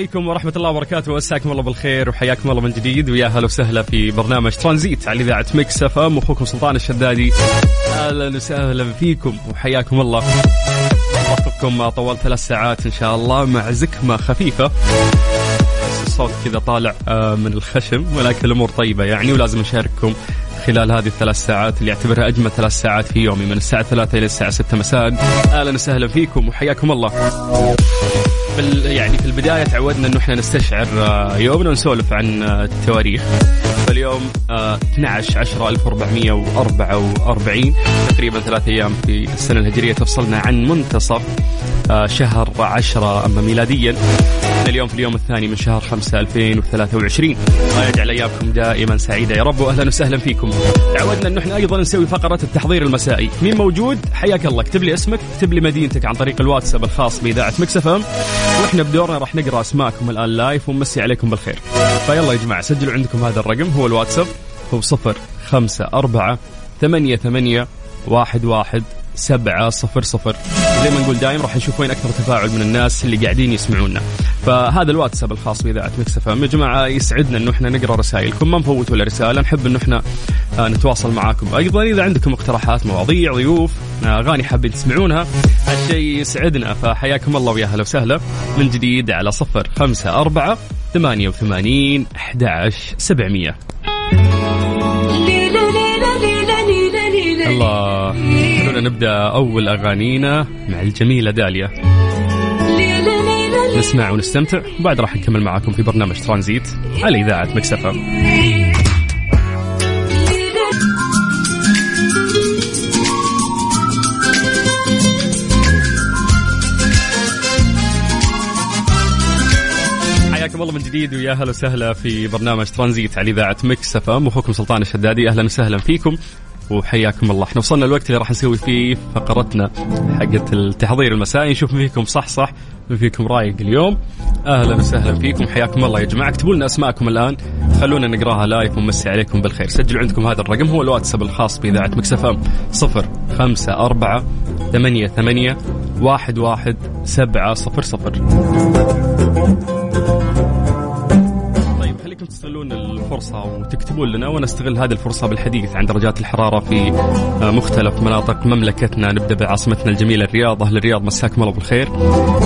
عليكم ورحمة الله وبركاته. مساكم الله بالخير وحياكم الله من جديد. ويا هلا وسهلا في برنامج ترانزيت على إذاعة Mix FM. أخوكم سلطان الشدادي. أهلا وسهلا فيكم وحياكم الله. وقتكم طوال ثلاث ساعات إن شاء الله مع زكمة خفيفة. الصوت كذا طالع آه، من الخشم ولكن الأمور طيبة يعني ولازم نشارككم خلال هذه الثلاث ساعات اللي اعتبرها أجمل ثلاث ساعات في يومي من الساعة 3 إلى الساعة 6 مساء. أهلا وسهلا فيكم وحياكم الله. في يعني في البداية تعودنا إنه إحنا نستشعر آه، يومنا ونسولف عن آه، التواريخ. فاليوم آه، 12 10 1444 تقريبا ثلاث أيام في السنة الهجرية تفصلنا عن منتصف آه، شهر 10 أما ميلاديا. إحنا اليوم في اليوم الثاني من شهر 5 2023 الله يجعل أيامكم دائما سعيدة. يا رب واهلا وسهلا فيكم. تعودنا انه إحنا أيضا نسوي فقره التحضير المسائي. مين موجود؟ حياك الله. اكتب لي اسمك اكتب لي مدينتك عن طريق الواتساب الخاص بإذاعة Mix FM. وإحنا بدورنا راح نقرأ أسماءكم الآن live ونمسي عليكم بالخير. فيلا يا جماعة سجلوا عندكم هذا الرقم هو الواتساب هو صفر خمسة أربعة ثمانية ثمانية واحد واحد سبعة صفر صفر. زي ما نقول دايم راح نشوف وين أكثر تفاعل من الناس اللي قاعدين يسمعونا. فهذا الواتساب الخاص بإذاعة Mix FM. يا جماعة يسعدنا إنه إحنا نقرأ رسائلكم. ما نفوت ولا رسالة. نحب إنه إحنا آه، نتواصل معاكم. أيضا إذا عندكم اقتراحات مواضيع ضيوف آه، أغاني حابين تسمعونها هالشيء يسعدنا. فحياكم الله ويا هلا وسهلا. من جديد على صفر خمسة أربعة ثمانية وثمانين أحد عشر سبعمية. الله خلونا نبدأ أول أغانينا مع الجميلة داليا. نسمع ونستمتع وبعد راح نكمل معاكم في برنامج ترانزيت على إذاعة Mix FM حياكم الله من جديد ويا هلا وسهلا في برنامج ترانزيت على إذاعة Mix FM. أخوكم سلطان الشدادي أهلا وسهلا فيكم. وحياكم الله. إحنا وصلنا الوقت اللي راح نسوي فيه فقرتنا حقت التحضير المسائي. نشوف مين فيكم صح صح مين فيكم رايق اليوم. أهلا وسهلا فيكم حياكم الله يا جماعة. اكتبوا لنا أسماءكم الآن خلونا نقراها live ونمسي عليكم بالخير. سجلوا عندكم هذا الرقم هو الواتساب الخاص بإذاعة Mix FM صفر خمسة أربعة ثمانية ثمانية واحد واحد سبعة صفر صفر. خليكم تستغلون الفرصة وتكتبون لنا وأنا أستغل هذه الفرصة بالحديث عن درجات الحرارة في آه، مختلف مناطق مملكتنا. نبدأ بعاصمتنا الجميلة الرياض. أهل الرياض مساكم الله بالخير.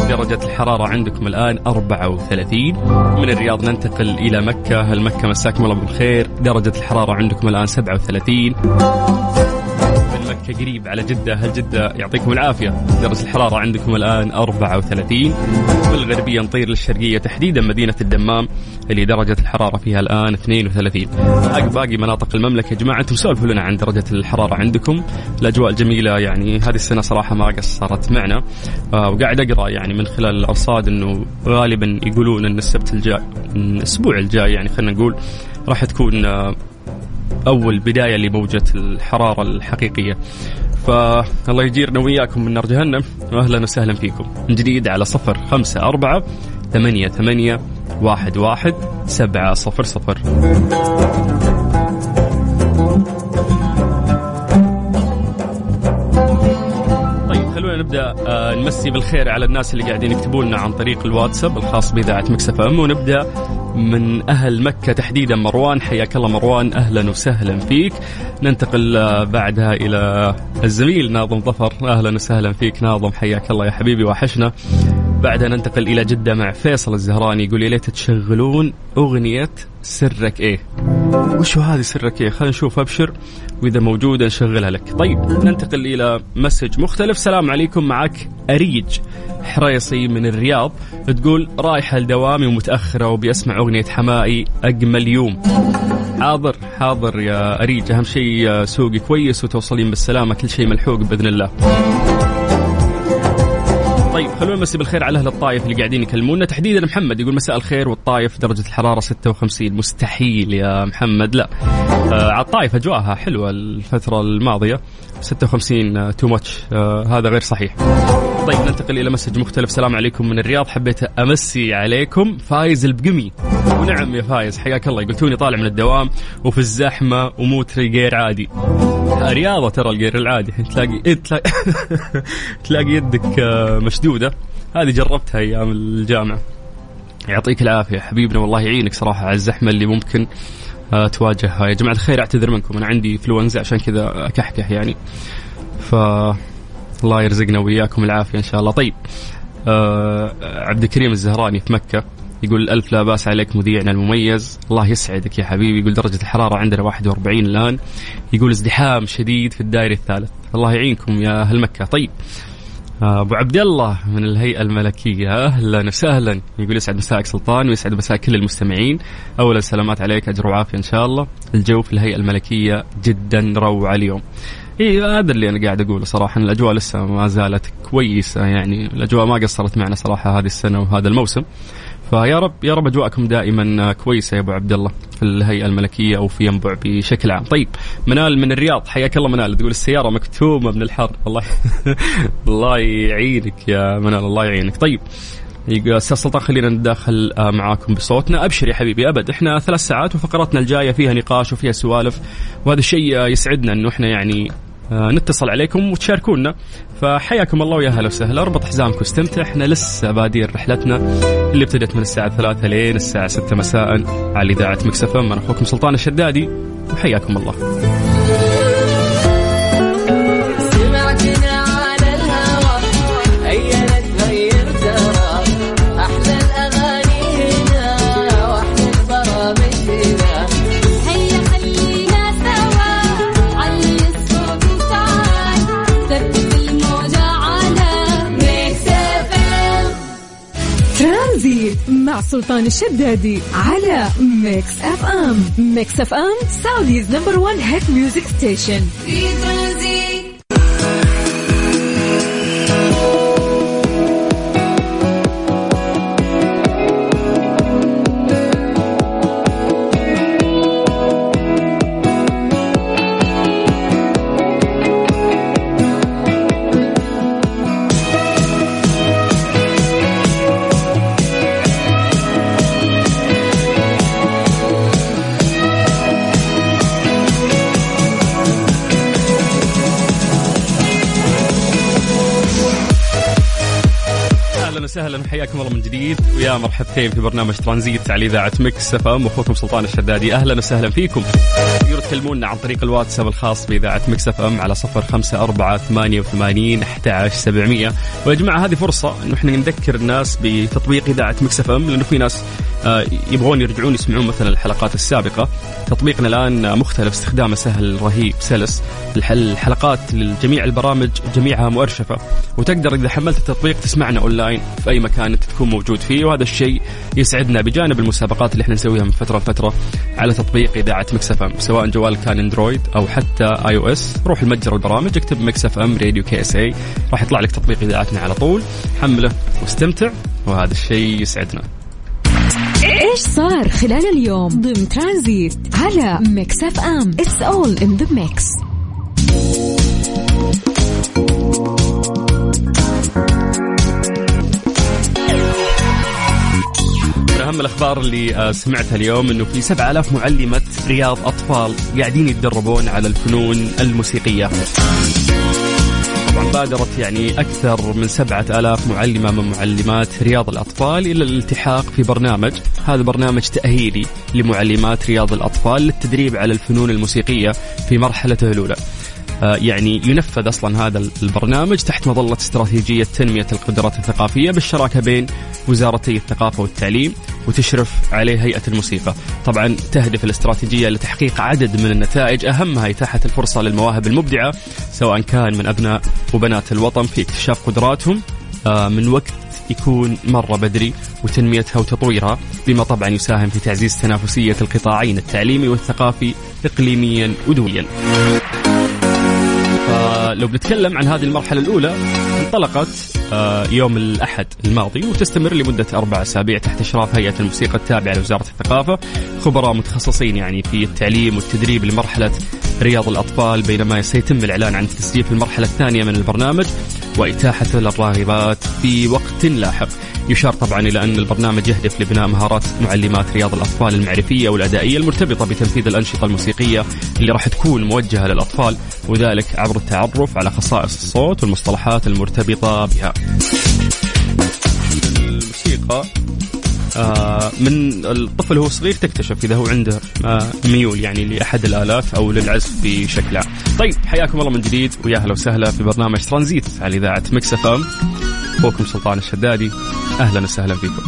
درجة الحرارة عندكم الآن 34 من الرياض ننتقل إلى مكة. أهل مكة مساكم الله بالخير. درجة الحرارة عندكم الآن 37 من مكة قريب على جدة. هل جدة يعطيكم العافية؟ درجة الحرارة عندكم الآن 34 والغربية نطير للشرقية تحديدا مدينة الدمام اللي درجة الحرارة فيها الآن 32 باقي مناطق المملكة يا جماعة أنتم سولفوا لنا عن درجة الحرارة عندكم. الأجواء الجميلة يعني هذه السنة صراحة ما قصرت معنا. آه وقاعد أقرأ يعني من خلال الأرصاد أنه غالبا يقولون أن السبت الجاي الأسبوع الجاي يعني خلينا نقول راح تكون آه أول بداية لموجه الحرارة الحقيقية. فالله يجيرنا وياكم من نار جهنم. واهلا وسهلا فيكم. من جديد على صفر خمسة أربعة ثمانية ثمانية واحد واحد سبعة صفر صفر. طيب خلونا نبدأ نمسي بالخير على الناس اللي قاعدين يكتبوا لنا عن طريق الواتساب الخاص بإذاعة Mix FM. ونبدأ من أهل مكة تحديدا. مروان حياك الله مروان. أهلا وسهلا فيك. ننتقل آه، بعدها إلى الزميل ناظم ظفر. أهلا وسهلا فيك ناظم. حياك الله يا حبيبي وحشنا. بعدها ننتقل إلى جدة مع فيصل الزهراني. يقول يا ليت تشغلون أغنية سرك إيه؟ وشو هذه سرك إيه؟ خلينا نشوف. أبشر. واذا موجودة نشغلها لك. طيب ننتقل إلى مسج مختلف. سلام عليكم معك أريج حريصي من الرياض. تقول رايحه لدوامي ومتأخرة وبي اسمع أغنية حمائي أجمل يوم. حاضر حاضر يا أريج. أهم شيء سوقي كويس وتوصلين بالسلامة كل شيء ملحوق بإذن الله. طيب خلونا نمسي بالخير على أهل الطايف اللي قاعدين يكلمونا. تحديدا محمد يقول مساء الخير والطايف درجة الحرارة 56 مستحيل يا محمد لا. آه على الطايف أجواءها حلوة الفترة الماضية. 56 too much هذا غير صحيح. طيب ننتقل إلى message مختلف. سلام عليكم من الرياض. حبيت أمسي عليكم. فايز البقمي. ونعم يا فايز. حياك الله. توني طالع من الدوام وفي الزحمة وموتري gear عادي. رياضة ترى ال gear العادي. تلاقي إيه تلاقي, تلاقي يدك آه، مشدودة. هذه جربتها أيام الجامعة. يعطيك العافية. حبيبنا والله يعينك صراحة على الزحمة اللي ممكن تواجهها. يا جماعة الخير أعتذر منكم. أنا عندي فلونزا عشان كذا أكحكح يعني. ف الله يرزقنا وياكم العافية إن شاء الله. طيب آه عبد الكريم الزهراني في مكة يقول ألف لا بأس عليك مذيعنا المميز. الله يسعدك يا حبيبي. يقول درجة الحرارة عندنا 41 الآن. يقول ازدحام شديد في الدائري الثالث. الله يعينكم يا أهل مكة. طيب آه، أبو عبد الله من الهيئة الملكية. أهلا وسهلا. يقول يسعد مساك سلطان ويسعد مساك كل المستمعين. اولا سلامات عليك أجر وعافية إن شاء الله. الجو في الهيئة الملكية جدا روعة اليوم. اي هذا اللي أنا قاعد أقوله صراحة. الأجواء لسه ما زالت كويسة يعني. الأجواء ما قصرت معنا صراحة هذه السنة وهذا الموسم. فيا رب يا رب أجواءكم دائما كويسة يا أبو عبد الله في الهيئة الملكية أو في ينبع بشكل عام. طيب منال من الرياض. حياك الله منال. تقول السيارة مكتومة من الحر. الله الله يعينك يا منال. الله يعينك. طيب أستاذ سلطان خلينا ندخل آه، معاكم بصوتنا. أبشر يا حبيبي أبد. إحنا ثلاث ساعات وفقراتنا الجاية فيها نقاش وفيها سوالف وهذا الشيء يسعدنا إنه إحنا يعني آه، نتصل عليكم وتشاركونا. فحياكم الله ويا هلا وسهلا. اربط حزامك واستمتع. إحنا لسه بادين رحلتنا اللي ابتدت من الساعة 3 لين الساعة 6 مساء على إذاعة مكسفة أنا أخوكم سلطان الشدادي. وحياكم الله. سلطان الشدادي على Mix FM Mix FM Saudi's number 1 hit music station وسهلا حياكم الله من جديد. ويا مرحبتين في برنامج ترانزيت على إذاعة Mix FM. أخوكم سلطان الشدادي. أهلا وسهلا فيكم. تقدروا تكلمونا عن طريق الواتساب الخاص بإذاعة Mix FM على صفر خمسة أربعة ثمانية وثمانين أحد سبعمية. ويا جماعة هذه فرصة انه إحنا نذكر الناس بتطبيق إذاعة Mix FM لأنه في ناس آه، يبغون يرجعون يسمعون مثلا الحلقات السابقة. تطبيقنا الآن مختلف استخدامه سهل رهيب سلس. الحلقات لجميع البرامج جميعها مؤرشفة. وتقدر إذا حملت التطبيق تسمعنا أونلاين في أي مكان. أنت تكون موجود فيه وهذا الشيء يسعدنا بجانب المسابقات اللي إحنا نسويها من فترة لفترة على تطبيق إذاعة Mix FM. سواء جوال كان Android أو حتى iOS روح المتجر البرامج اكتب Mix FM Radio KSA راح يطلع لك تطبيق إذاعتنا على طول. حمله واستمتع وهذا الشيء يسعدنا. إيش صار خلال اليوم؟ ضمن ترانزيت على Mix FM. It's all in the mix أهم الأخبار اللي آه، سمعتها اليوم إنه في 7000 معلمة رياض أطفال قاعدين يتدربون على الفنون الموسيقية. طبعا بادرت يعني أكثر من سبعة آلاف معلمة من معلمات رياض الأطفال إلى الالتحاق في برنامج. هذا برنامج تأهيلي لمعلمات رياض الأطفال للتدريب على الفنون الموسيقية في مرحلته الأولى. آه، يعني ينفذ أصلا هذا البرنامج تحت مظلة استراتيجية تنمية القدرات الثقافية بالشراكة بين وزارتي الثقافة والتعليم وتشرف عليه هيئة الموسيقى. طبعا تهدف الاستراتيجية لتحقيق عدد من النتائج اهمها اتاحه الفرصة للمواهب المبدعة سواء كان من أبناء وبنات الوطن في اكتشاف قدراتهم آه، من وقت يكون مرة بدري وتنميتها وتطويرها بما طبعا يساهم في تعزيز تنافسية القطاعين التعليمي والثقافي إقليميا ودوليا فلو بنتكلم عن هذه المرحلة الأولى انطلقت آه، يوم الأحد الماضي وتستمر لمدة أربع أسابيع تحت إشراف هيئة الموسيقى التابعة لوزارة الثقافة. خبراء متخصصين يعني في التعليم والتدريب لمرحلة رياض الأطفال بينما سيتم الإعلان عن التسجيل في المرحلة الثانية من البرنامج وإتاحته للراغبات في وقت لاحق. يشار طبعا إلى أن البرنامج يهدف لبناء مهارات معلمات رياض الأطفال المعرفية والأدائية المرتبطة بتنفيذ الأنشطة الموسيقية اللي راح تكون موجهة للأطفال وذلك عبر التعرف على خصائص الصوت والمصطلحات المرتبطة بها. الموسيقى من الطفل وهو صغير تكتشف إذا هو عنده آه ميول يعني لأحد الالات أو للعزف بشكل عام. طيب حياكم الله من جديد ويا أهلا وسهلا في برنامج ترانزيت على إذاعة Mix FM. أخوكم سلطان الشدادي أهلا وسهلا فيكم.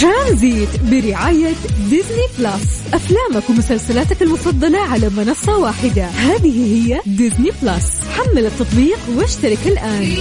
ترانزيت برعاية Disney Plus أفلامك ومسلسلاتك المفضلة على منصة واحدة هذه هي Disney Plus حمل التطبيق واشترك الآن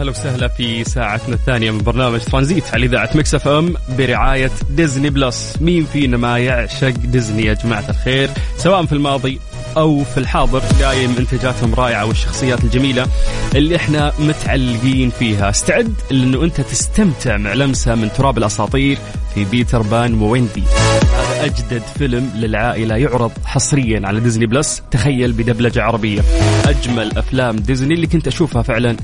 أهلا وسهلا في ساعتنا الثانية من برنامج ترانزيت على إذاعة Mix FM برعاية Disney Plus، مين فينا ما يعشق ديزني يا جماعة الخير؟ سواء في الماضي أو في الحاضر دايم منتجاتهم رائعة والشخصيات الجميلة اللي إحنا متعلقين فيها، استعد لأنه أنت تستمتع مع لمسة من تراب الأساطير في بيتر بان وويندي. هذا أجدد فيلم للعائلة يعرض حصريا على Disney Plus. تخيل بدبلجة عربية. أجمل أفلام ديزني اللي كنت أشوفها فعلا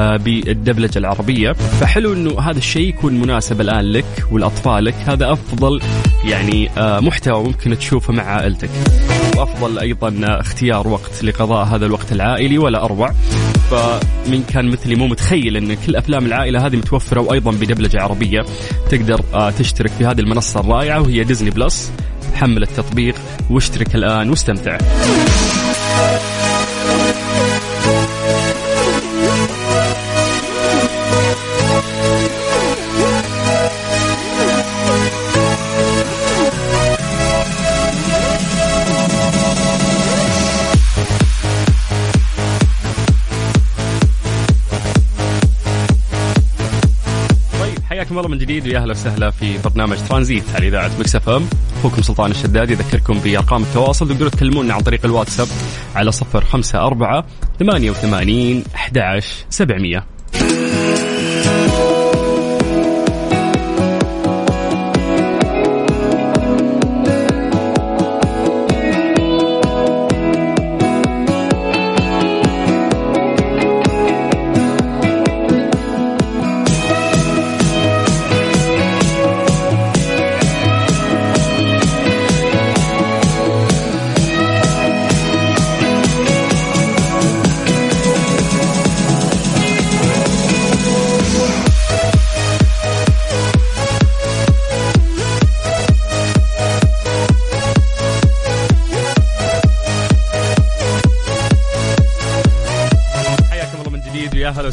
آه، بالدبلجة العربية. فحلو إنه هذا الشيء يكون مناسب الآن لك ولاطفالك هذا أفضل يعني آه، محتوى ممكن تشوفه مع عائلتك. وأفضل أيضا آه، اختيار وقت لقضاء هذا الوقت العائلي ولا أروع. فمن كان مثلي مو متخيل إن كل أفلام العائلة هذه متوفرة وأيضا بدبلجة عربية تقدر آه، تشترك في هذه المنصة الرائعة وهي Disney Plus حمل التطبيق واشترك الآن واستمتع. الله من جديد ويا أهلا وسهلا في برنامج ترانزيت على إذاعة Mix FM. أخوكم سلطان الشدادي يذكركم بأرقام التواصل. تقدروا تكلمونا عن طريق الواتساب على 054 88 11 700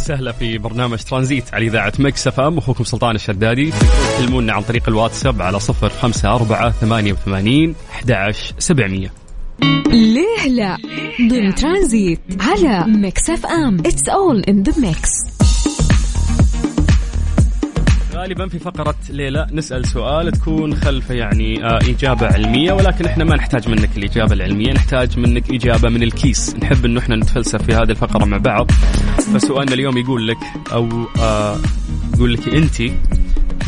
وسهلا في برنامج ترانزيت على إذاعة Mix FM. أخوكم سلطان الشدادي. تكلمونا عن طريق الواتساب على صفر خمسة أربعة ثمانية وثمانين أحد سبعمية. ليه لا؟ ضمن ترانزيت على Mix FM. It's all in the mix غالبا في فقرة ليه لا نسأل سؤال تكون خلفه يعني آه إجابة علمية ولكن إحنا ما نحتاج منك الإجابة العلمية نحتاج منك إجابة من الكيس. نحب إنه إحنا نتفلسف في هذه الفقرة مع بعض. فسؤالنا اليوم يقول لك أو آه يقول لك أنت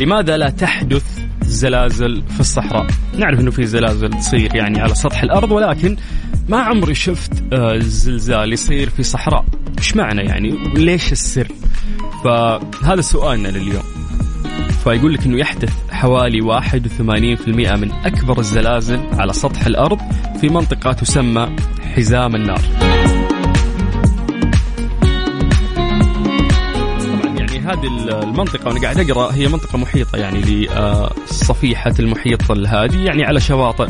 لماذا لا تحدث زلازل في الصحراء؟ نعرف إنه في زلازل تصير يعني على سطح الأرض ولكن ما عمري شفت آه، زلزال يصير في صحراء. إيش معنى يعني؟ ليش السر؟ فهذا سؤالنا لليوم. فيقول لك إنه يحدث حوالي 81% من أكبر الزلازل على سطح الأرض في منطقة تسمى حزام النار. طبعا يعني هذه المنطقة وأنا قاعد أقرأ هي منطقة محيطة يعني لصفيحة المحيط الهادي يعني على شواطئ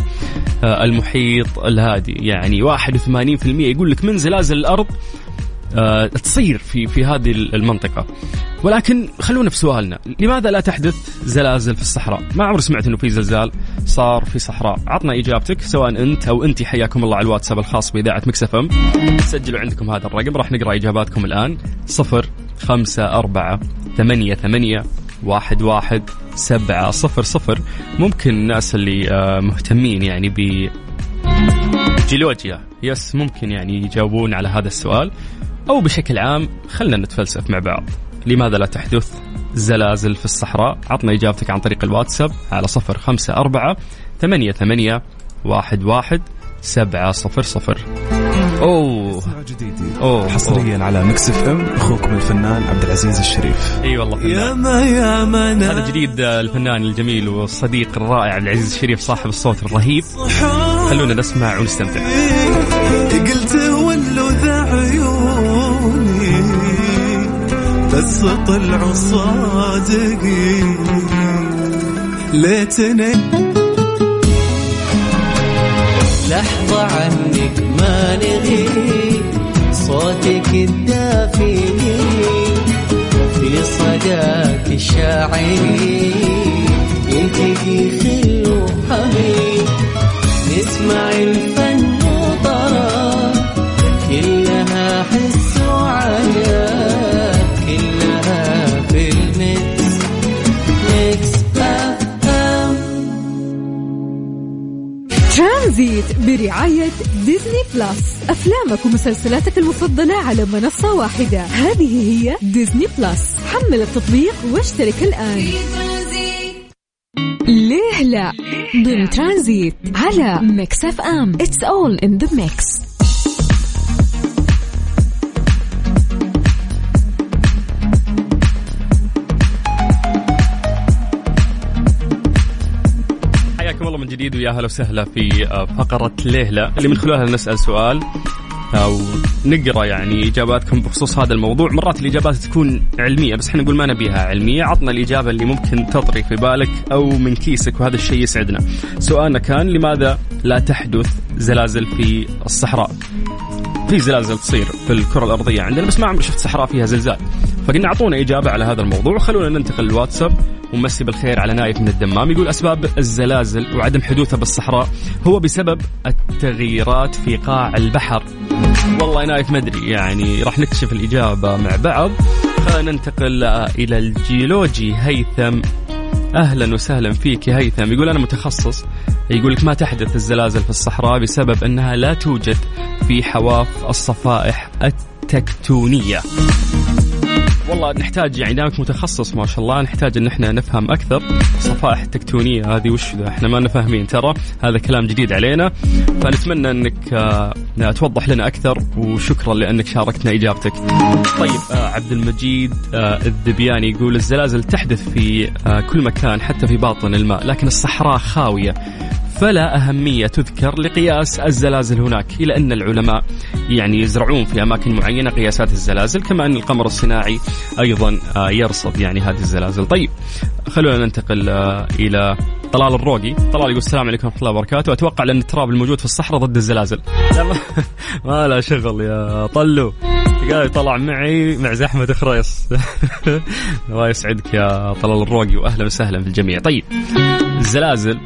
آه، المحيط الهادي يعني 81% يقول لك من زلازل الأرض آه، تصير في في هذه المنطقة. ولكن خلونا في سؤالنا. لماذا لا تحدث زلازل في الصحراء؟ ما عمري سمعت إنه في زلزال صار في صحراء. عطنا إجابتك سواء أنت أو انت حياكم الله على الواتساب الخاص بإذاعة Mix FM. سجلوا عندكم هذا الرقم راح نقرأ إجاباتكم الآن. صفر خمسة أربعة ثمانية ثمانية واحد واحد سبعة صفر صفر. ممكن الناس اللي آه، مهتمين يعني ب جيولوجيا يس ممكن يعني يجاوبون على هذا السؤال. أو بشكل عام خلنا نتفلسف مع بعض. لماذا لا تحدث زلازل في الصحراء؟ عطنا إجابتك عن طريق الواتساب على صفر خمسة أربعة ثمانية ثمانية واحد واحد سبعة صفر صفر. أوه. جديدة أوه. حصريا على Mix FM أخوكم الفنان عبد العزيز الشريف. أي والله فنان. ما يا ما هذا جديد آه، الفنان الجميل والصديق الرائع عبد العزيز الشريف صاحب الصوت الرهيب. خلونا نسمع ونستمتع. قلت بس طلعوا صادقين ليتني لحظة عنك ما نغي صوتك الدافئ في صداك الشاعري يلتقي خل وحبيب نسمع الفن وطرا كلها حس وعياء برعاية Disney Plus. أفلامك ومسلسلاتك المفضلة على منصة واحدة. هذه هي Disney Plus. حمل التطبيق واشترك الآن. ليه لا؟ ضمن ترانزيت على Mix FM. It's all in the mix. جديد ويا هلا وسهلا في آه، فقرة ليلة. اللي من خلالها نسأل سؤال أو نقرأ يعني إجاباتكم بخصوص هذا الموضوع. مرات الإجابات تكون علمية بس إحنا نقول ما نبيها علمية. عطنا الإجابة اللي ممكن تطري في بالك أو من كيسك وهذا الشيء يسعدنا. سؤالنا كان لماذا لا تحدث زلازل في الصحراء؟ في زلازل تصير في الكرة الأرضية عندنا بس ما عمري شفت صحراء فيها زلزال. فقلنا أعطونا إجابة على هذا الموضوع. وخلونا ننتقل للواتساب. ومسي بالخير على نايف من الدمام. يقول أسباب الزلازل وعدم حدوثها بالصحراء هو بسبب التغييرات في قاع البحر. والله نايف ما أدري يعني راح نكتشف الإجابة مع بعض. خلينا ننتقل إلى الجيولوجي. هيثم أهلا وسهلا فيك يا هيثم. يقول أنا متخصص يقول لك ما تحدث الزلازل في الصحراء بسبب أنها لا توجد في حواف الصفائح التكتونية. والله نحتاج يعني دامك متخصص ما شاء الله نحتاج إن إحنا نفهم أكثر الصفائح التكتونية هذه وش ذا؟ إحنا ما فاهمين ترى هذا كلام جديد علينا. فنتمنى إنك آه، توضح لنا أكثر وشكرا لأنك شاركتنا إجابتك. طيب آه، عبد المجيد آه، الذبياني يقول الزلازل تحدث في كل مكان حتى في باطن الماء لكن الصحراء خاوية. فلا أهمية تذكر لقياس الزلازل هناك إلى أن العلماء يعني يزرعون في أماكن معينة قياسات الزلازل كما أن القمر الصناعي أيضا آه، يرصد يعني هذه الزلازل. طيب خلونا ننتقل آه، إلى طلال الروقي. طلال يقول السلام عليكم ورحمة الله وبركاته. أتوقع لأن التراب الموجود في الصحراء ضد الزلازل. لا ما, لا شغل يا طلو. قال طلع معي مع زحمة خريص. الله يسعدك يا طلال الروقي وأهلا وسهلا في الجميع. طيب الزلازل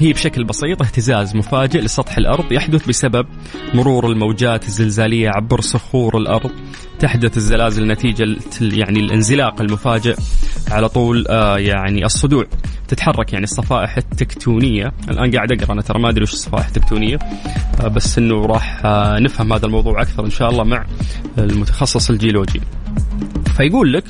هي بشكل بسيط اهتزاز مفاجئ لسطح الأرض يحدث بسبب مرور الموجات الزلزالية عبر صخور الأرض. تحدث الزلازل نتيجة يعني الانزلاق المفاجئ على طول آه يعني الصدوع. تتحرك يعني الصفائح التكتونية. الآن قاعد أقرأ أنا ترى ما أدري وش الصفائح التكتونية آه بس إنه راح آه نفهم هذا الموضوع أكثر إن شاء الله مع المتخصص الجيولوجي. فيقول لك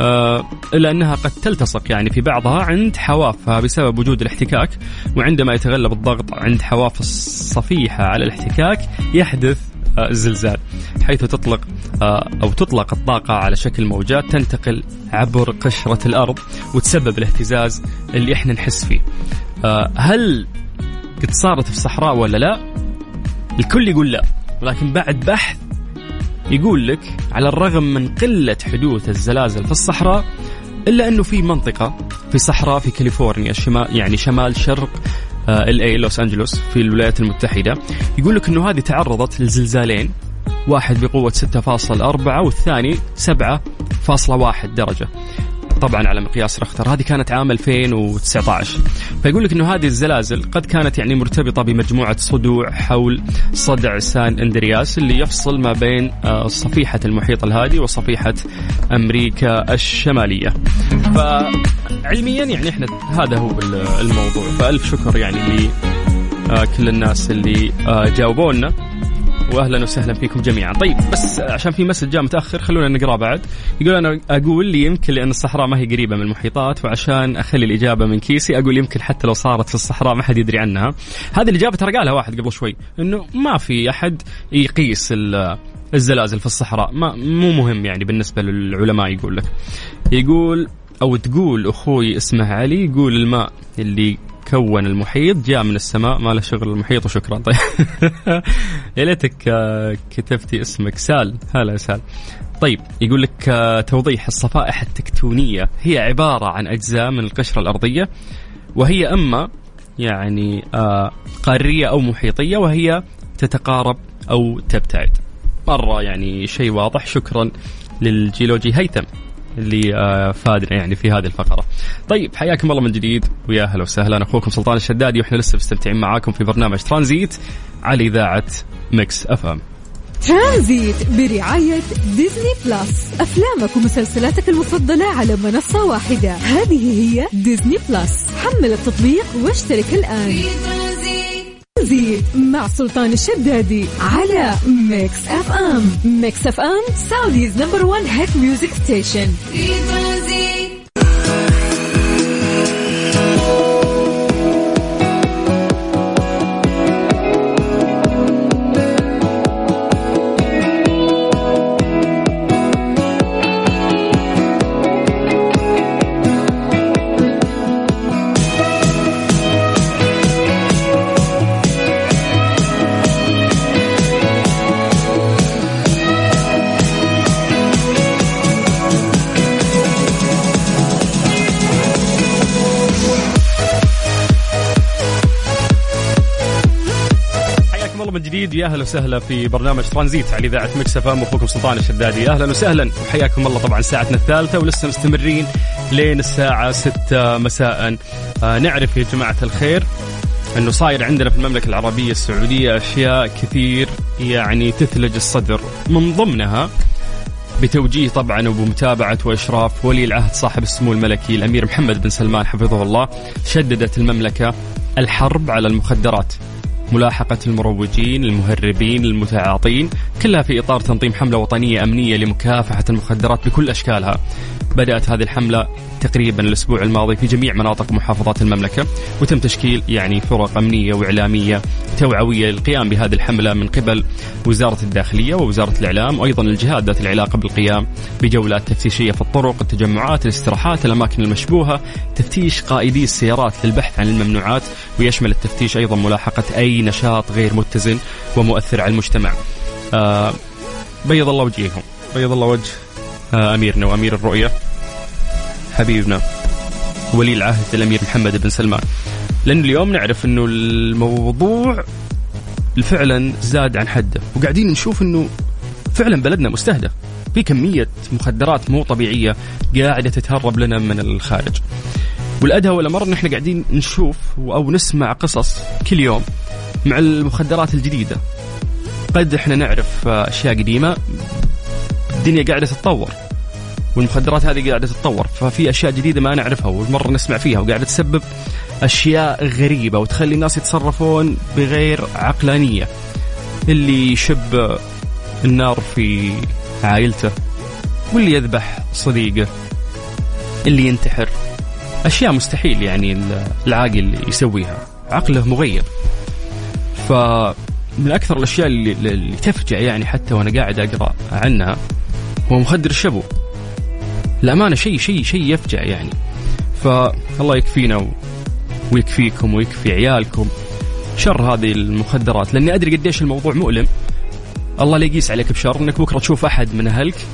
آه، إلا أنها قد تلتصق يعني في بعضها عند حوافها بسبب وجود الاحتكاك وعندما يتغلب الضغط عند حواف الصفيحة على الاحتكاك يحدث الزلزال حيث تطلق آه، أو تطلق الطاقة على شكل موجات تنتقل عبر قشرة الأرض وتسبب الاهتزاز اللي إحنا نحس فيه. هل قد صارت في الصحراء ولا لا؟ الكل يقول لا ولكن بعد بحث يقول لك على الرغم من قلة حدوث الزلازل في الصحراء إلا أنه في منطقة في صحراء في كاليفورنيا شمال يعني شمال شرق ال اي لوس انجلوس في الولايات المتحدة. يقول لك أنه هذه تعرضت لزلزالين واحد بقوة 6.4 والثاني 7.1 درجة. طبعا على مقياس رختر هذه كانت عام 2019 فيقول لك إنه هذه الزلازل قد كانت يعني مرتبطة بمجموعة صدوع حول صدع سان أندرياس اللي يفصل ما بين آه، صفيحة المحيط الهادي وصفيحة أمريكا الشمالية. فعلميا يعني إحنا هذا هو الموضوع. فألف شكر يعني لكل الناس اللي آه، جاوبوا لنا واهلا وسهلا فيكم جميعا. طيب بس عشان في مسج جاء متأخر خلونا نقراه بعد. يقول أنا أقول لي يمكن لأن الصحراء ما هي قريبة من المحيطات وعشان أخلي الإجابة من كيسي أقول يمكن حتى لو صارت في الصحراء ما حد يدري عنها. هذه الإجابة ترى قالها واحد قبل شوي إنه ما في أحد يقيس الزلازل في الصحراء. ما مو مهم يعني بالنسبة للعلماء يقول لك. يقول أو تقول أخوي اسمه علي يقول الماء اللي كون المحيط جاء من السماء ما له شغل المحيط وشكرا. طيب. يا ليتك آه، كتبتي اسمك سال هلا سال طيب يقول لك آه، توضيح الصفائح التكتونية. هي عبارة عن أجزاء من القشرة الأرضية وهي أما يعني آه، قارية أو محيطية وهي تتقارب أو تبتعد. مرة يعني شيء واضح. شكرا للجيولوجي هيثم. اللي آه، فادنا يعني في هذه الفقرة. طيب حياكم الله من جديد. ويا أهلا وسهلا. أخوكم سلطان الشدادي وإحنا لسه مستمتعين معاكم في برنامج ترانزيت على إذاعة Mix FM ترانزيت برعاية Disney Plus. أفلامك ومسلسلاتك المفضلة على منصة واحدة. هذه هي Disney Plus. حمل التطبيق واشترك الآن. ترانزيت مع سلطان الشدادي على Mix FM Mix FM Saudi's number 1 hit music station في ترانزيت جديد يا أهلا وسهلا في برنامج ترانزيت على إذاعة Mix FM. أخوكم سلطان الشدادي. أهلا وسهلا وحياكم الله طبعا ساعتنا الثالثة ولسه مستمرين لين الساعة 6 مساء. آه نعرف يا جماعة الخير إنه صاير عندنا في المملكة العربية السعودية أشياء كثير يعني تثلج الصدر من ضمنها بتوجيه طبعا وبمتابعة وإشراف ولي العهد صاحب السمو الملكي الأمير محمد بن سلمان حفظه الله شددت المملكة الحرب على المخدرات. ملاحقة المروجين المهربين المتعاطين. كلها في إطار تنظيم حملة وطنية أمنية لمكافحة المخدرات بكل أشكالها. بدأت هذه الحملة تقريبا الأسبوع الماضي في جميع مناطق محافظات المملكة وتم تشكيل يعني فرق أمنية وإعلامية توعوية للقيام بهذه الحملة من قبل وزارة الداخلية ووزارة الإعلام وأيضا الجهات ذات العلاقة بالقيام بجولات تفتيشية في الطرق التجمعات الاستراحات الأماكن المشبوهة تفتيش قائدي السيارات للبحث عن الممنوعات ويشمل التفتيش أيضا ملاحقة أي نشاط غير متزن ومؤثر على المجتمع. آه بيض الله وجههم بيض الله وجه. آه أميرنا وأمير الرؤية حبيبنا ولي العهد الأمير محمد بن سلمان. لأن اليوم نعرف أنه الموضوع فعلا زاد عن حده وقاعدين نشوف أنه فعلا بلدنا مستهدف في كمية مخدرات مو طبيعية قاعدة تتهرب لنا من الخارج. والأدهى والأمر أن إحنا قاعدين نشوف أو نسمع قصص كل يوم مع المخدرات الجديدة. قد إحنا نعرف أشياء قديمة. الدنيا قاعدة تتطور والمخدرات هذه قاعدة تتطور ففي أشياء جديدة ما نعرفها والمرة نسمع فيها وقاعدة تسبب أشياء غريبة وتخلي الناس يتصرفون بغير عقلانية. اللي يشب النار في عائلته واللي يذبح صديقه اللي ينتحر. أشياء مستحيل يعني العاقل يسويها. عقله مغيب فمن أكثر الأشياء اللي, اللي تفجع يعني حتى وأنا قاعد أقرأ عنها هو مخدر الشبو. الامانه شيء شيء شيء يفجع يعني. فالله يكفينا و... ويكفيكم ويكفي عيالكم شر هذه المخدرات لأني أدري قديش الموضوع مؤلم. الله لا يقيس عليك بشر إنك بكرة تشوف أحد من أهلك.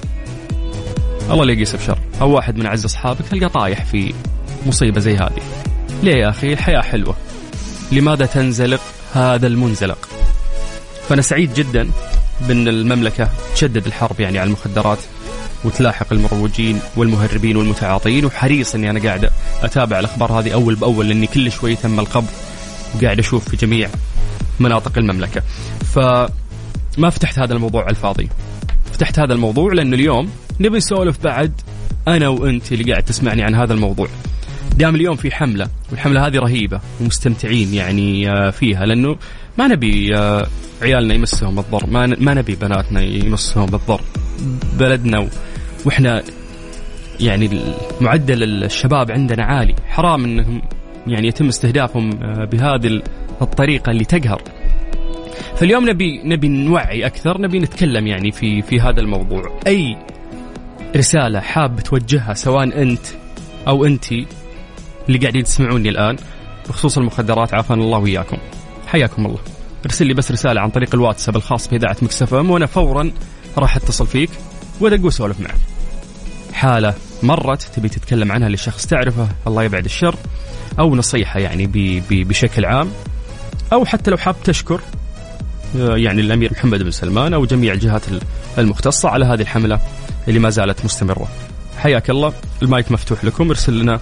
الله لا يقيس بشر أو واحد من أعز أصحابك تلقى طايح في مصيبة زي هذه. ليه يا أخي؟ الحياة حلوة. لماذا تنزلق هذا المنزلق؟ فأنا سعيد جدا بأن المملكة تشدد الحرب يعني على المخدرات وتلاحق المروجين والمهربين والمتعاطين وحريص اني أنا قاعد أتابع الأخبار هذه أول بأول لأني كل شوي تم القبض وقاعد أشوف في جميع مناطق المملكة. فما فتحت هذا الموضوع على الفاضي. فتحت هذا الموضوع لأنه اليوم نبي نسولف بعد أنا وأنت اللي قاعد تسمعني عن هذا الموضوع. دام اليوم في حملة والحملة هذه رهيبة ومستمتعين يعني آه، فيها لأنه ما نبي آه، عيالنا يمسهم الضر ما ما نبي بناتنا يمسهم بالضر بلدنا وإحنا يعني معدل الشباب عندنا عالي. حرام إنهم يعني يتم استهدافهم آه، بهذه الطريقة اللي تقهر. فاليوم نبي نبي نوعي أكثر نبي نتكلم يعني في في هذا الموضوع. أي رسالة حاب توجهها سواء أنت أو أنتي اللي قاعدين تسمعوني الآن بخصوص المخدرات عافانا الله وياكم حياكم الله. ارسل لي بس رسالة عن طريق الواتساب الخاص بإذاعة Mix FM وأنا فورا راح أتصل فيك وأدق وأسولف معك. حالة مرت تبي تتكلم عنها لشخص تعرفه الله يبعد الشر أو نصيحة يعني بي بي بشكل عام أو حتى لو حاب تشكر آه، يعني الأمير محمد بن سلمان أو جميع الجهات المختصة على هذه الحملة اللي ما زالت مستمرة. حياك الله. المايك مفتوح لكم ارسل لنا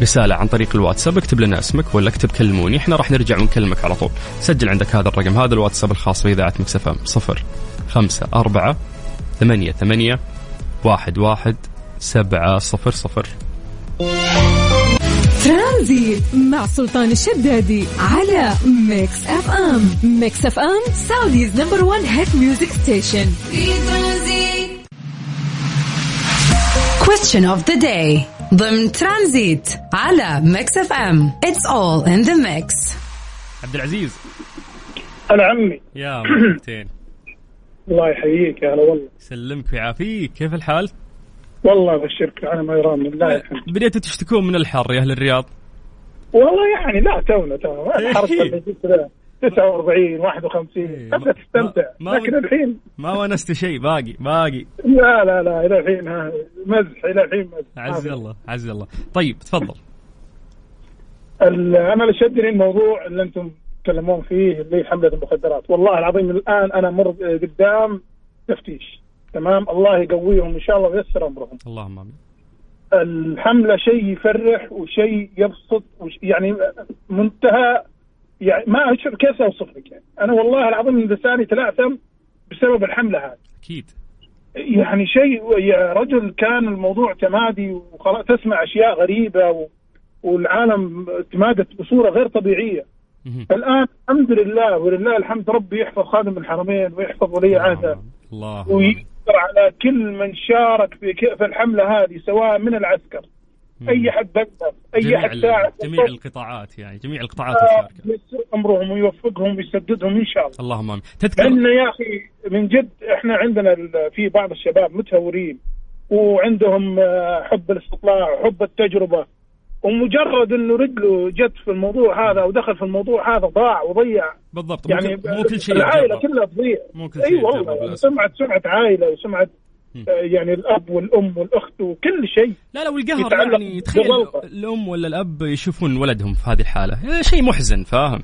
رسالة عن طريق الواتساب. اكتب لنا اسمك ولا اكتب كلموني. إحنا راح نرجع ونكلمك على طول. سجل عندك هذا الرقم. هذا الواتساب الخاص بإذاعة Mix FM صفر خمسة أربعة ثمانية ثمانية واحد واحد سبعة صفر صفر. ترانزيت مع سلطان الشدادي على Mix FM. Mix FM Saudi's number 1 hit music station. في ترانزيت. Question of the day. ضمن ترانزيت على Mix FM. It's all in the mix. عبد العزيز هلا عمي. يا مرحبتين الله يحييك يا هلا والله. يسلمك ويعافيك. كيف الحال؟ والله أبشرك على ما يرام لله الحمد بديتوا تشتكون من الحر يا أهل الرياض؟ والله يعني لا تونا تونا. له 49 51 إيه، ما- تستمتع. ما- لكن الحين ما ونست شيء باقي باقي. لا لا لا إلى الحين مزح إلى الحين مزح. عز. الله عز الله. طيب تفضل. أنا اللي شدني الموضوع اللي أنتم تتكلمون فيه اللي حملة المخدرات. والله العظيم الآن أنا مر قدام تفتيش. تمام؟ الله يقويهم إن شاء الله وييسر أمرهم. اللهم آمين. الحملة شيء يفرح وشيء يبسط وش يعني منتهى يعني ما أشوف كيف اوصف لك يعني؟ أنا والله العظيم من لساني تلعثم بسبب الحملة هذه. أكيد. يعني شيء يا رجل كان الموضوع تمادي وخلاص تسمع أشياء غريبة و والعالم تمادت بصورة غير طبيعية. الآن الحمد لله ولله الحمد ربي يحفظ خادم الحرمين ويحفظ ولي عهده. امين ويقدر على كل من شارك في في الحملة هذه سواء من العسكر. أي حد بقدر أي حد ساعد جميع القطاعات يعني جميع القطاعات آه، المشاركه ييسر أمرهم ويوفقهم ويسددهم إن شاء الله. اللهم آمين. تذكر لأن يا أخي من جد إحنا عندنا في بعض الشباب متهورين وعندهم آه، حب الاستطلاع وحب التجربة ومجرد إنه رجله جت في الموضوع هذا ودخل في الموضوع هذا ضاع وضيع. بالضبط. يعني مو كل شيء العائلة. كلها تضيع. مو كل أي شيء يتجرب والله للأسف. سمعه عائلة وسمعه. آه، يعني الأب والأم والأخت وكل شيء. لا لا والقهر يعني تخيل. الأم ولا الأب يشوفون ولدهم في هذه الحالة. آه، شيء محزن فاهم؟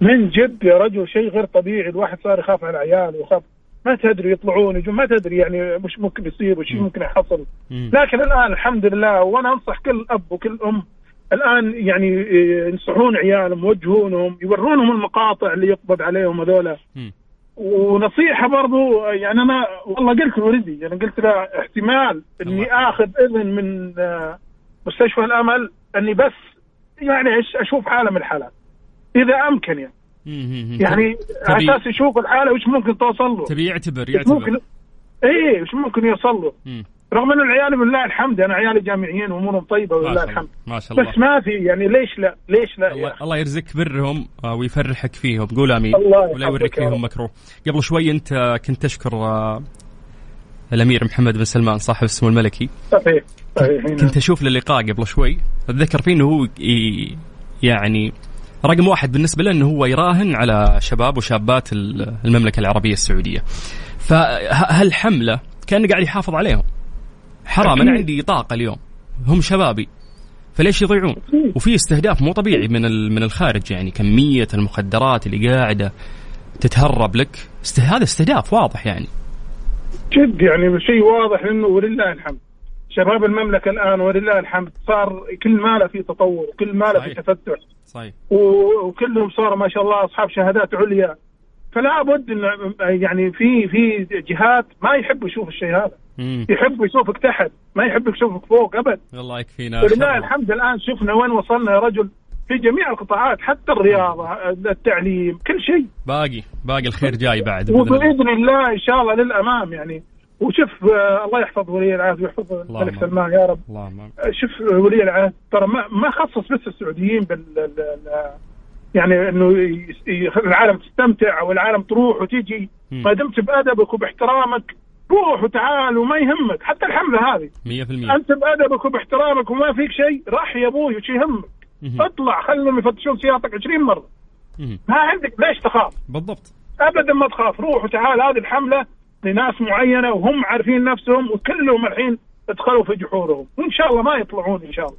من جد يا رجل شيء غير طبيعي. الواحد صار يخاف على عياله ويخاف. ما تدري يطلعون يجون ما تدري يعني وش ممكن يصير وش ممكن يحصل. لكن الآن الحمد لله وأنا أنصح كل أب وكل أم الآن يعني إيه، ينصحون عيالهم يوجهونهم يورونهم المقاطع اللي يقبض عليهم هذولا. ونصيحة برضو يعني أنا والله قلت لولدي يعني قلت له احتمال إني. آخذ إذن من آه، مستشفى الأمل إني بس يعني أشوف حاله من الحالات إذا أمكن يعني. يعني على أساس يشوف الحالة وش ممكن توصل له تبي يعتبر ممكن يعتبر إيه وش ممكن يوصل له. رغم ان العيال بالله الحمد أنا عيالي جامعيين وأمورهم طيبة ولله الحمد ما شاء الله بس ما في يعني ليش لا ليش لا الله؟ الله يرزقك برهم آه، ويفرحك فيهم قول آمين الله ولا يوريك فيهم. مكروه قبل شوي أنت كنت تشكر آه، الأمير محمد بن سلمان صاحب السمو الملكي صحيح صحيح. كنت أشوف اللقاء قبل شوي أتذكر فيه إنه هو يعني رقم واحد بالنسبة له إنه هو يراهن على شباب وشابات ال- المملكة العربية السعودية. فهالحمله كانه قاعد يحافظ عليهم. حرام أنا عندي طاقة اليوم هم شبابي فليش يضيعون؟ وفي استهداف مو طبيعي من من الخارج يعني كمية المخدرات اللي قاعدة تتهرب لك هذا استهداف واضح يعني. جد يعني شيء واضح إنه ولله الحمد شباب المملكة الآن ولله الحمد صار كل ماله في تطور وكل ماله في صحيح. تفتح صحيح. وكلهم صاروا ما شاء الله أصحاب شهادات عليا فلا بد يعني في في جهات ما يحبوا يشوف الشيء هذا مم. يحب يشوفك تحت ما يحب يشوفك فوق أبد الله يكفينا ولله. الحمد الآن شفنا وين وصلنا يا رجل في جميع القطاعات حتى الرياضة التعليم كل شيء باقي باقي الخير جاي بعد. وبإذن الله إن شاء الله للأمام يعني وشوف آه، الله يحفظ ولي العهد ويحفظ الملك. سلمان يا رب اللهم شوف ولي العهد ترى ما ما خصص بس السعوديين بال ال- ال- يعني إنه العالم تستمتع أو العالم تروح وتيجي مم. ما دمت بأدبك وباحترامك روح وتعال وما يهمك. حتى الحملة هذه. 100% أنت بأدبك وباحترامك وما فيك شيء. راح يا أبوي وش يهمك. اطلع خلهم يفتشون سيارتك 20 مرة. ما عندك ليش تخاف؟ بالضبط. ابدا ما تخاف. روح وتعال. هذه الحملة لناس معينة وهم عارفين نفسهم وكلهم الحين ادخلوا في جحورهم. وإن شاء الله ما يطلعون إن شاء الله.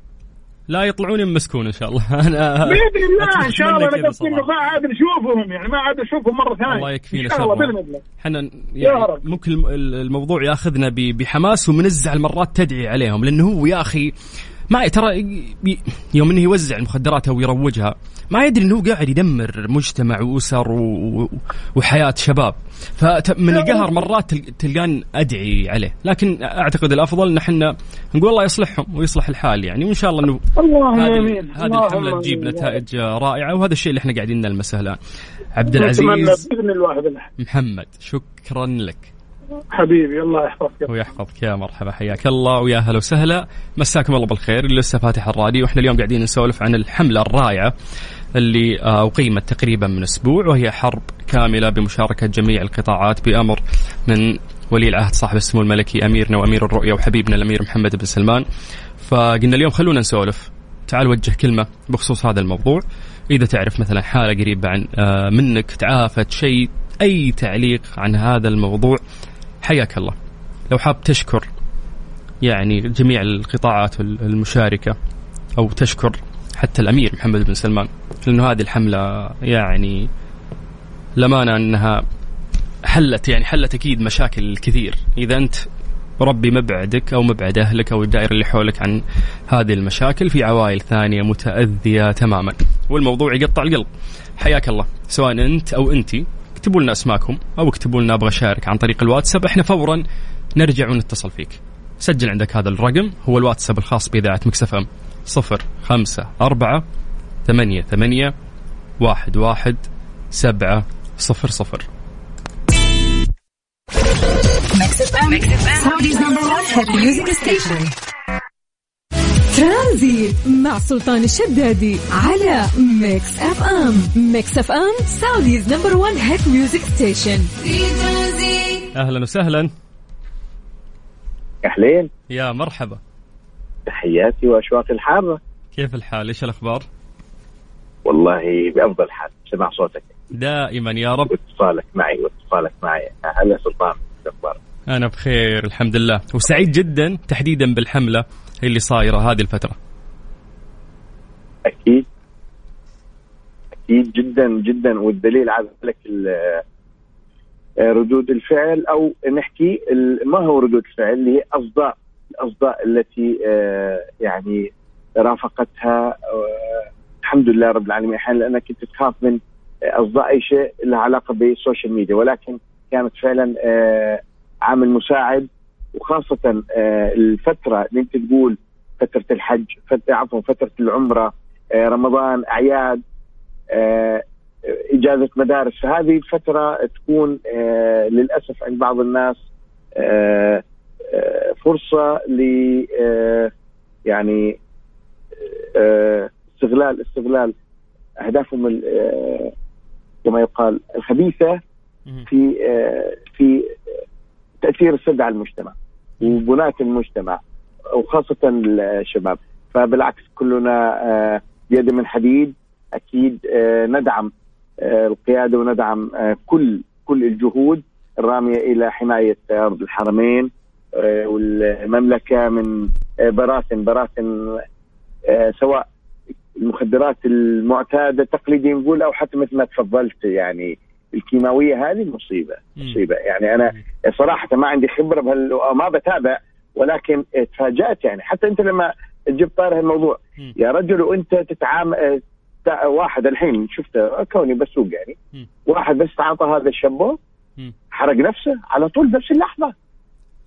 لا يطلعون يمسكون إن شاء الله أنا بإذن الله إن شاء الله أنا قصدي انه. ما عاد نشوفهم يعني ما عاد نشوفهم مرة ثانية الله يكفينا إن شاء الله شرهم. بإذن الله إحنا يعني. ممكن الم- ال- الموضوع ياخذنا بحماس ومنزع المرات تدعي عليهم لأنه هو يا أخي ما ترى يوم إنه يوزع المخدرات أو يروجها ما يدري إنه قاعد يدمر مجتمع وأسر و- وحياة شباب. فمن القهر مرات تل- تلقان أدعي عليه. لكن أعتقد الأفضل إن إحنا نقول الله يصلحهم ويصلح الحال يعني وإن شاء الله إنه هذه أمين. هذه الحملة تجيب. نتائج رائعة وهذا الشيء اللي إحنا قاعدين نلمسه الآن. عبد العزيز محمد شكرا لك. حبيبي الله يحفظك. ويحفظك. يا مرحبا حياك الله ويا هلا وسهلا. مساكم الله بالخير. اللي لسه فاتح الراديو. وإحنا اليوم قاعدين نسولف عن الحملة الرائعة اللي أقيمت تقريبا من أسبوع وهي حرب كاملة بمشاركة جميع القطاعات بأمر من ولي العهد صاحب السمو الملكي أميرنا وأمير الرؤية وحبيبنا الأمير محمد بن سلمان. فقلنا اليوم خلونا نسولف. تعال وجه كلمة بخصوص هذا الموضوع. إذا تعرف مثلا حالة قريبة عن آه، منك تعافت شيء أي تعليق عن هذا الموضوع حياك الله. لو حاب تشكر يعني جميع القطاعات المشاركة أو تشكر حتى الأمير محمد بن سلمان لأنه هذه الحملة يعني لمانة أنها حلت يعني حلت أكيد مشاكل كثير. إذا أنت ربي مبعدك أو مبعد أهلك أو الدائرة اللي حولك عن هذه المشاكل في عوائل ثانية متأذية تماما. والموضوع يقطع القلب. حياك الله. سواء أنت أو أنتي اكتبوا لنا اسماءكم أو اكتبوا لنا أبغى اشارك عن طريق الواتساب. إحنا فورا نرجع ونتصل فيك. سجل عندك هذا الرقم هو الواتساب الخاص بإذاعة مكسف واحد واحد سبعة صفر صفر. Saudi's number one hit music station. ترانزيت مع سلطان الشدادي على Mix FM. Mix FM Saudi's number 1 hit music station. أهلا وسهلا. أهلين. يا مرحبا. تحياتي وأشواقي الحارة. كيف الحال؟ إيش الأخبار؟ والله بأفضل حال سمع صوتك. دائما يا رب. واتصالك معي واتصالك معي. هلا سلطان شو أخبارك؟ أنا بخير الحمد لله. وسعيد جدا تحديدا بالحملة. اللي صايرة هذه الفترة؟ أكيد. أكيد جدا جدا. والدليل على ذلك ردود الفعل أو نحكي ما هو ردود الفعل؟ اللي هي أصداء الأصداء التي آه، يعني رافقتها آه، الحمد لله رب العالمين. أحيانا لأنك كنت تخاف من أصداء أي شيء له علاقة بالسوشيال ميديا. ولكن كانت فعلا آه، عامل مساعد وخاصة آه، الفترة اللي انت تقول فترة الحج عفوا فترة العمرة آه، رمضان أعياد آه، إجازة مدارس فهذه الفترة تكون للأسف عند بعض الناس فرصة ل يعني استغلال استغلال أهدافهم كما يقال الخبيثة. في في تأثير السلبي على المجتمع وبناء المجتمع وخاصة الشباب. فبالعكس كلنا آه، بيد من حديد. أكيد آه، ندعم آه، القيادة وندعم كل كل الجهود الرامية إلى حماية أرض الحرمين والمملكة من براثن براثن سواء المخدرات المعتادة التقليديه نقول أو حتى مثل ما تفضلت يعني الكيماوية هذه مصيبة. مصيبة يعني أنا صراحة ما عندي خبرة بهال ما بتابع ولكن تفاجأت يعني حتى أنت لما تجيب طارح الموضوع. يا رجل وانت تتعامل تع- واحد الحين شفته كوني بسوق يعني. واحد بس تعاطى هذا الشابو. حرق نفسه على طول بنفس اللحظة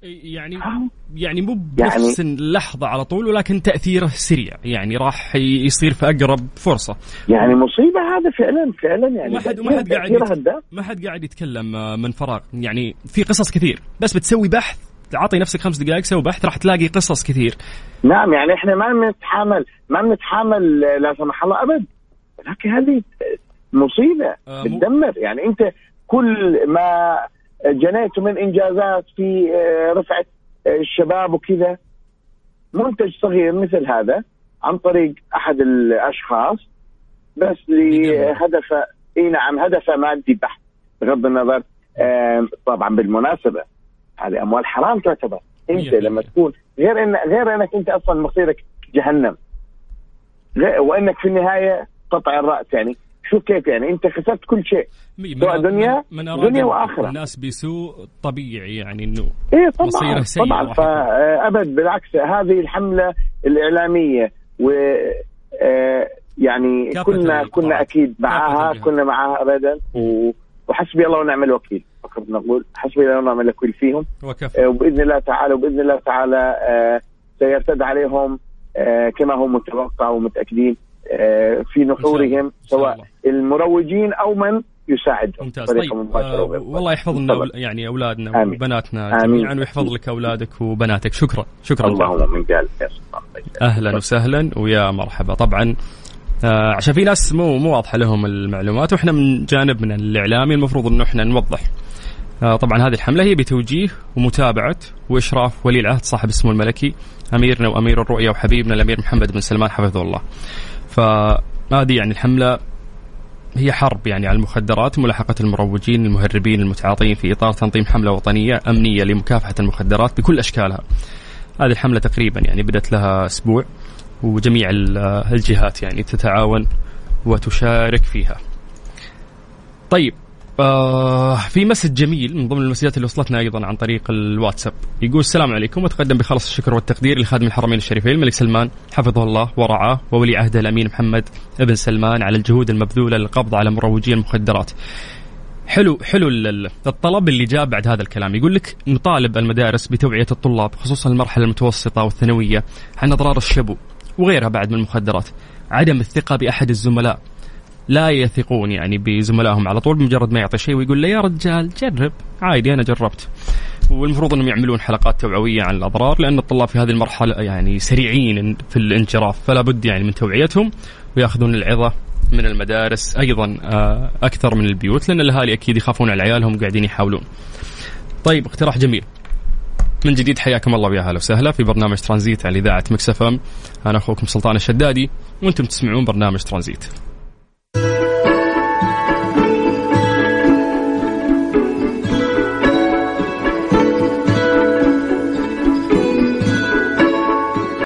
يعني آه. يعني مو يعني- بنفس اللحظة على طول ولكن تأثيره سريع. يعني راح يصير في أقرب فرصة. يعني مصيبة هذا فعلا فعلا يعني ما حد- ما حد قاعد يت-. ما حد قاعد يتكلم آه، من فراغ. يعني في قصص كثير. بس بتسوي بحث تعطي نفسك خمس دقائق سوي بحث راح تلاقي قصص كثير. نعم يعني إحنا ما بنتحامل ما بنتحامل لا سمح الله أبد. لكن هذه مصيبة آه، بتدمر. يعني أنت كل ما جنيته من إنجازات في آه، رفعة آه، الشباب وكذا. منتج صغير مثل هذا عن طريق أحد الأشخاص بس لهدف إي نعم هدفه مادي بحت بغض النظر طبعا بالمناسبة. هذه أموال حرام تعتبر. أنت لما. تكون غير ان غير إنك أنت أصلا مصيرك جهنم وإنك في النهاية قطع الرأس يعني. شو كيف يعني انت خسرت كل شيء سواء دنيا- من دنيا وآخرة. الناس بسوء طبيعي يعني إنه إيه طبعا طبعا. فأبد بالعكس هذه الحملة الإعلامية و آه، يعني كنا. كنا أكيد معاها. كنا معاها ابدا و- وحسبي الله ونعم الوكيل فقط نقول حسبي الله ونعم الوكيل فيهم وكفى آه، وبإذن الله تعالى وبإذن الله تعالى آه، سيرتد عليهم كما هم متوقع ومتأكدين في نحورهم سواء. المروجين أو من يساعدهم. ممتاز. طيب آه والله يحفظ لنا يعني أولادنا آمين. وبناتنا. جميعا ويحفظ لك أولادك وبناتك. شكرا. شكرا. اللهم من قال. أهلا وسهلا ويا مرحبا. طبعا آه عشان في ناس مو مو واضحة لهم المعلومات وإحنا من جانبنا الإعلامي المفروض إنه إحنا نوضح. آه طبعا هذه الحملة هي بتوجيه ومتابعة وإشراف ولي العهد صاحب السمو الملكي أميرنا وأمير الرؤية وحبيبنا الأمير محمد بن سلمان حفظه الله. فهذه يعني الحملة هي حرب يعني على المخدرات وملاحقة المروجين المهربين المتعاطين في إطار تنظيم حملة وطنية أمنية لمكافحة المخدرات بكل أشكالها. هذه الحملة تقريبا يعني بدأت لها أسبوع وجميع ال- الجهات يعني تتعاون وتشارك فيها. طيب آه في مسج جميل من ضمن المسجات اللي وصلتنا أيضا عن طريق الواتساب. يقول السلام عليكم. وتقدم بخلص الشكر والتقدير لخادم الحرمين الشريفين الملك سلمان حفظه الله ورعاه وولي عهده الأمين محمد بن سلمان على الجهود المبذولة للقبض على مروجي المخدرات. حلو حلو ال- ال- الطلب اللي جاء بعد هذا الكلام. يقول لك نطالب المدارس بتوعية الطلاب خصوصا المرحلة المتوسطة والثانوية عن أضرار الشبو وغيرها بعد من المخدرات. عدم الثقة بأحد الزملاء. لا يثقون يعني بزملائهم على طول بمجرد ما يعطي شيء ويقول له يا رجال جرب عادي أنا جربت والمفروض إنهم يعملون حلقات توعوية عن الأضرار لأن الطلاب في هذه المرحلة يعني سريعين في الانجراف فلا بد يعني من توعيتهم ويأخذون العظة من المدارس أيضا آه، أكثر من البيوت لأن الأهالي أكيد يخافون على عيالهم قاعدين يحاولون. طيب اقتراح جميل. من جديد حياكم الله ويا هلا وسهلا في برنامج ترانزيت على إذاعة مكس إف إم أنا أخوكم سلطان الشدادي وأنتم تسمعون برنامج ترانزيت.